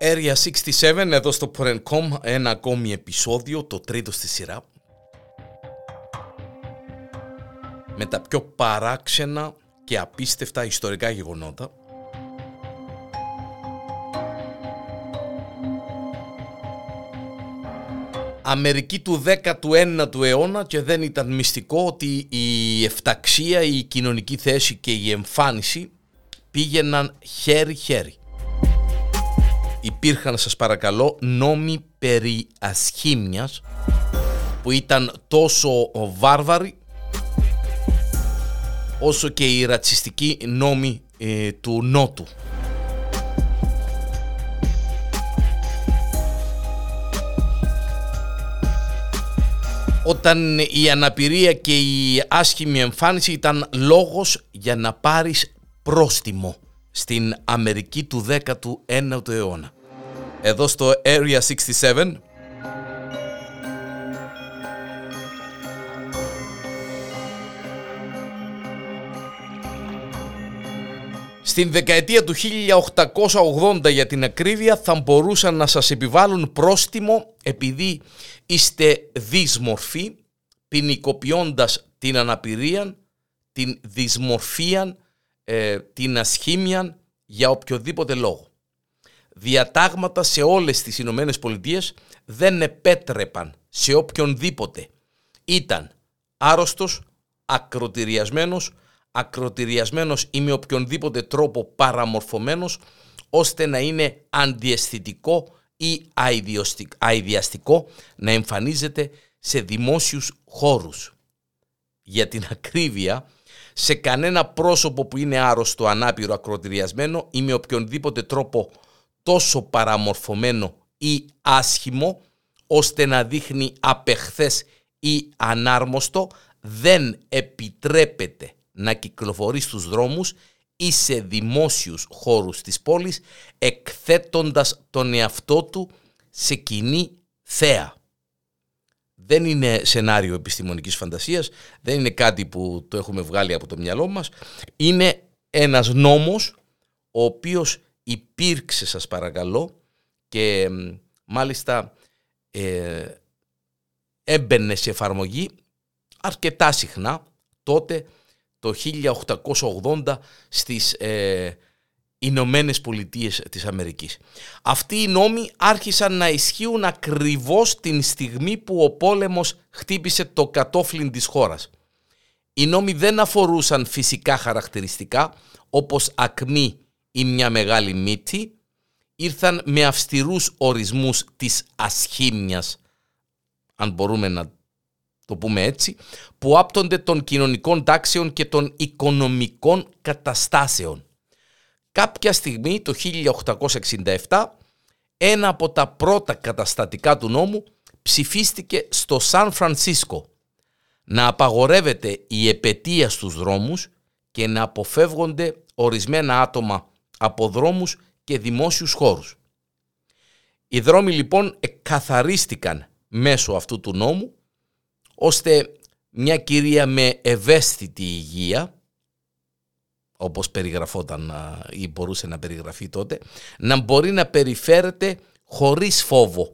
Area 67 εδώ στο Porencom, ένα ακόμη επεισόδιο, το τρίτο στη σειρά. Με τα πιο παράξενα και απίστευτα ιστορικά γεγονότα. Αμερική του 19ου αιώνα και δεν ήταν μυστικό ότι η εφταξία, η κοινωνική θέση και η εμφάνιση πήγαιναν χέρι-χέρι υπήρχαν σας παρακαλώ νόμοι περί ασχήμιας που ήταν τόσο βάρβαροι όσο και οι ρατσιστικοί νόμοι ε, του Νότου. Όταν η αναπηρία και η άσχημη εμφάνιση ήταν λόγος για να πάρεις πρόστιμο στην Αμερική του 19ου αιώνα. Εδώ στο Area 67 Στην δεκαετία του 1880 για την ακρίβεια θα μπορούσαν να σας επιβάλλουν πρόστιμο επειδή είστε δυσμορφοί ποινικοποιώντας την αναπηρία, την δυσμορφία, ε, την ασχήμια για οποιοδήποτε λόγο. Διατάγματα σε όλες τις Ηνωμένες Πολιτείες δεν επέτρεπαν σε οποιονδήποτε ήταν άρρωστος, ακροτηριασμένος, ακροτηριασμένος ή με οποιονδήποτε τρόπο παραμορφωμένος ώστε να είναι αντιαισθητικό ή αειδιαστικό να εμφανίζεται σε δημόσιους χώρους. Για την ακρίβεια, σε κανένα πρόσωπο που είναι άρρωστο, ανάπηρο, ακροτηριασμένο ή με οποιονδήποτε τρόπο τόσο παραμορφωμένο ή άσχημο ώστε να δείχνει απεχθές ή ανάρμοστο δεν επιτρέπεται να κυκλοφορεί στους δρόμους ή σε δημόσιους χώρους της πόλης εκθέτοντας τον εαυτό του σε κοινή θέα δεν είναι σενάριο επιστημονικής φαντασίας, δεν είναι κάτι που το έχουμε βγάλει από το μυαλό μας. Είναι ένας νόμος ο οποίος υπήρξε σας παρακαλώ και μάλιστα ε, έμπαινε σε εφαρμογή αρκετά συχνά τότε το 1880 στις ε, Ηνωμένες Πολιτείες της Αμερικής. Αυτοί οι νόμοι άρχισαν να ισχύουν ακριβώς την στιγμή που ο πόλεμος χτύπησε το κατόφλιν της χώρας. Οι νόμοι δεν αφορούσαν φυσικά χαρακτηριστικά όπως ακμή ή μια μεγάλη μύτη, ήρθαν με αυστηρούς ορισμούς της ασχήμιας, αν μπορούμε να το πούμε έτσι, που άπτονται των κοινωνικών τάξεων και των οικονομικών καταστάσεων. Κάποια στιγμή το 1867 ένα από τα πρώτα καταστατικά του νόμου ψηφίστηκε στο Σαν Φρανσίσκο να απαγορεύεται η επαιτία στους δρόμους και να αποφεύγονται ορισμένα άτομα από δρόμους και δημόσιους χώρους. Οι δρόμοι λοιπόν εκαθαρίστηκαν μέσω αυτού του νόμου ώστε μια κυρία με ευαίσθητη υγεία όπως περιγραφόταν ή μπορούσε να περιγραφεί τότε, να μπορεί να περιφέρεται χωρίς φόβο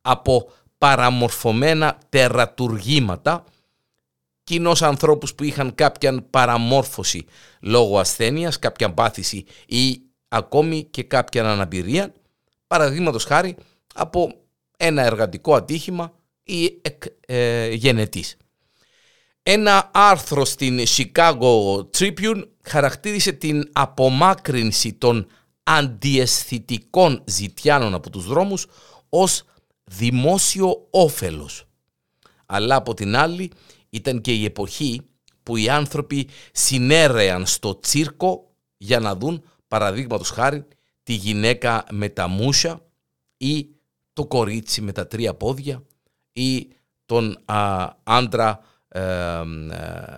από παραμορφωμένα τερατουργήματα κοινώς ανθρώπους που είχαν κάποια παραμόρφωση λόγω ασθένειας, κάποια πάθηση ή ακόμη και κάποια αναπηρία, παραδείγματος χάρη από ένα εργατικό ατύχημα ή εκ, ε, γενετής. Ένα άρθρο στην Chicago Tribune χαρακτήρισε την απομάκρυνση των αντιαισθητικών ζητιάνων από τους δρόμους ως δημόσιο όφελος. Αλλά από την άλλη ήταν και η εποχή που οι άνθρωποι συνέρεαν στο τσίρκο για να δουν παραδείγματος χάρη τη γυναίκα με τα μούσα ή το κορίτσι με τα τρία πόδια ή τον α, άντρα ε,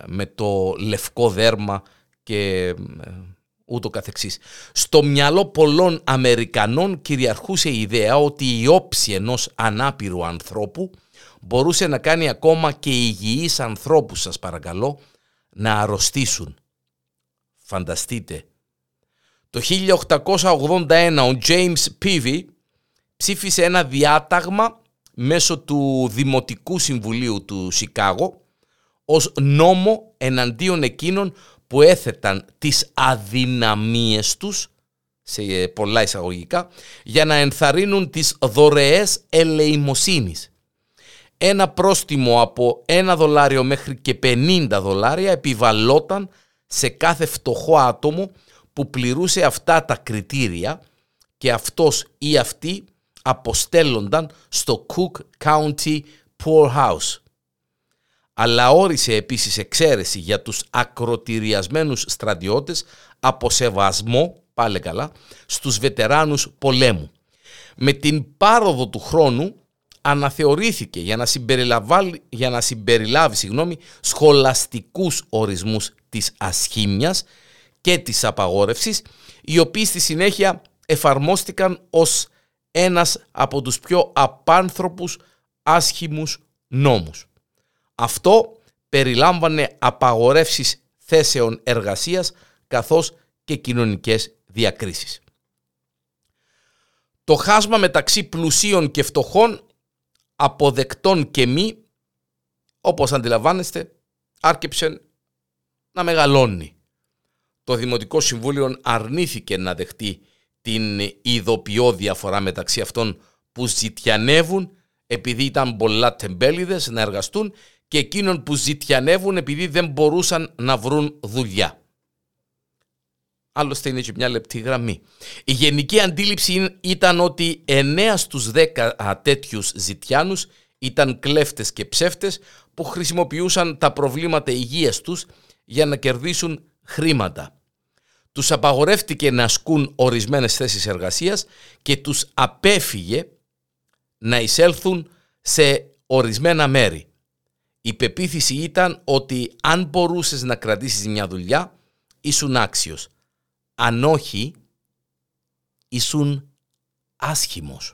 με το λευκό δέρμα και ε, ούτω καθεξής. Στο μυαλό πολλών Αμερικανών κυριαρχούσε η ιδέα ότι η όψη ενός ανάπηρου ανθρώπου μπορούσε να κάνει ακόμα και υγιείς ανθρώπους σας παρακαλώ να αρρωστήσουν. Φανταστείτε. Το 1881 ο James Peavy ψήφισε ένα διάταγμα μέσω του Δημοτικού Συμβουλίου του Σικάγο ως νόμο εναντίον εκείνων που έθεταν τις αδυναμίες τους σε πολλά εισαγωγικά για να ενθαρρύνουν τις δωρεές ελεημοσύνης. Ένα πρόστιμο από ένα δολάριο μέχρι και 50 δολάρια επιβαλόταν σε κάθε φτωχό άτομο που πληρούσε αυτά τα κριτήρια και αυτός ή αυτή αποστέλλονταν στο Cook County Poorhouse. Αλλά όρισε επίσης εξαίρεση για τους ακροτηριασμένους στρατιώτες από σεβασμό, πάλι καλά, στους βετεράνους πολέμου. Με την πάροδο του χρόνου αναθεωρήθηκε για να, συμπεριλάβει, για να συμπεριλάβει συγγνώμη, σχολαστικούς ορισμούς της ασχήμιας και της απαγόρευσης, οι οποίοι στη συνέχεια εφαρμόστηκαν ως ένας από τους πιο απάνθρωπους άσχημους νόμους. Αυτό περιλάμβανε απαγορεύσεις θέσεων εργασίας καθώς και κοινωνικές διακρίσεις. Το χάσμα μεταξύ πλουσίων και φτωχών, αποδεκτών και μη, όπως αντιλαμβάνεστε, άρκεψε να μεγαλώνει. Το Δημοτικό Συμβούλιο αρνήθηκε να δεχτεί την ειδοποιώ διαφορά μεταξύ αυτών που ζητιανεύουν επειδή ήταν πολλά τεμπέληδες να εργαστούν και εκείνων που ζητιανεύουν επειδή δεν μπορούσαν να βρουν δουλειά. Άλλωστε είναι και μια λεπτή γραμμή. Η γενική αντίληψη ήταν ότι 9 στους 10 τέτοιους ζητιάνους ήταν κλέφτες και ψεύτες που χρησιμοποιούσαν τα προβλήματα υγείας τους για να κερδίσουν χρήματα τους απαγορεύτηκε να ασκούν ορισμένες θέσεις εργασίας και τους απέφυγε να εισέλθουν σε ορισμένα μέρη. Η πεποίθηση ήταν ότι αν μπορούσες να κρατήσεις μια δουλειά, ήσουν άξιος. Αν όχι, ήσουν άσχημος.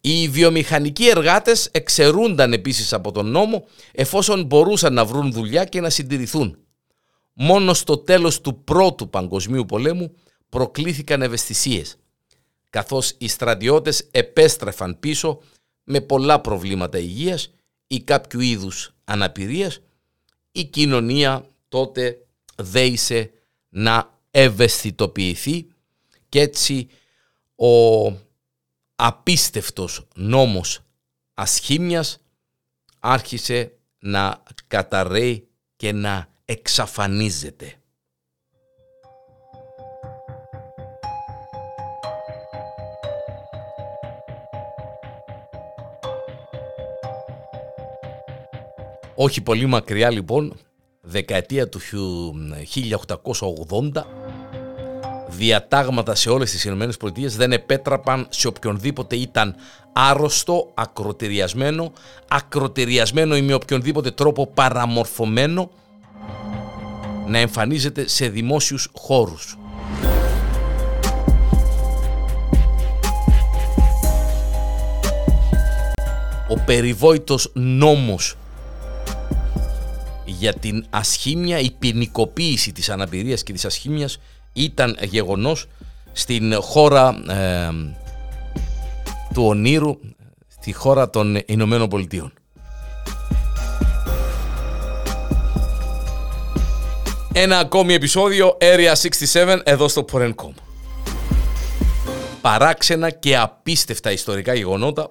Οι βιομηχανικοί εργάτες εξαιρούνταν επίσης από τον νόμο εφόσον μπορούσαν να βρουν δουλειά και να συντηρηθούν μόνο στο τέλος του πρώτου παγκοσμίου πολέμου προκλήθηκαν ευαισθησίες, καθώς οι στρατιώτες επέστρεφαν πίσω με πολλά προβλήματα υγείας ή κάποιου είδους αναπηρίας, η κοινωνία τότε δέησε να ευαισθητοποιηθεί και έτσι ο απίστευτος νόμος ασχήμιας άρχισε να καταρρέει και να εξαφανίζεται. Όχι πολύ μακριά λοιπόν, δεκαετία του 1880, διατάγματα σε όλες τις Ηνωμένες Πολιτείες δεν επέτραπαν σε οποιονδήποτε ήταν άρρωστο, ακροτηριασμένο, ακροτηριασμένο ή με οποιονδήποτε τρόπο παραμορφωμένο να εμφανίζεται σε δημόσιους χώρους. Ο περιβόητος νόμος για την ασχήμια, η ποινικοποίηση της αναπηρίας και της ασχήμιας ήταν γεγονός στην χώρα ε, του ονείρου, στη χώρα των Ηνωμένων Πολιτείων. Ένα ακόμη επεισόδιο Area 67 εδώ στο Porencom. Παράξενα και απίστευτα ιστορικά γεγονότα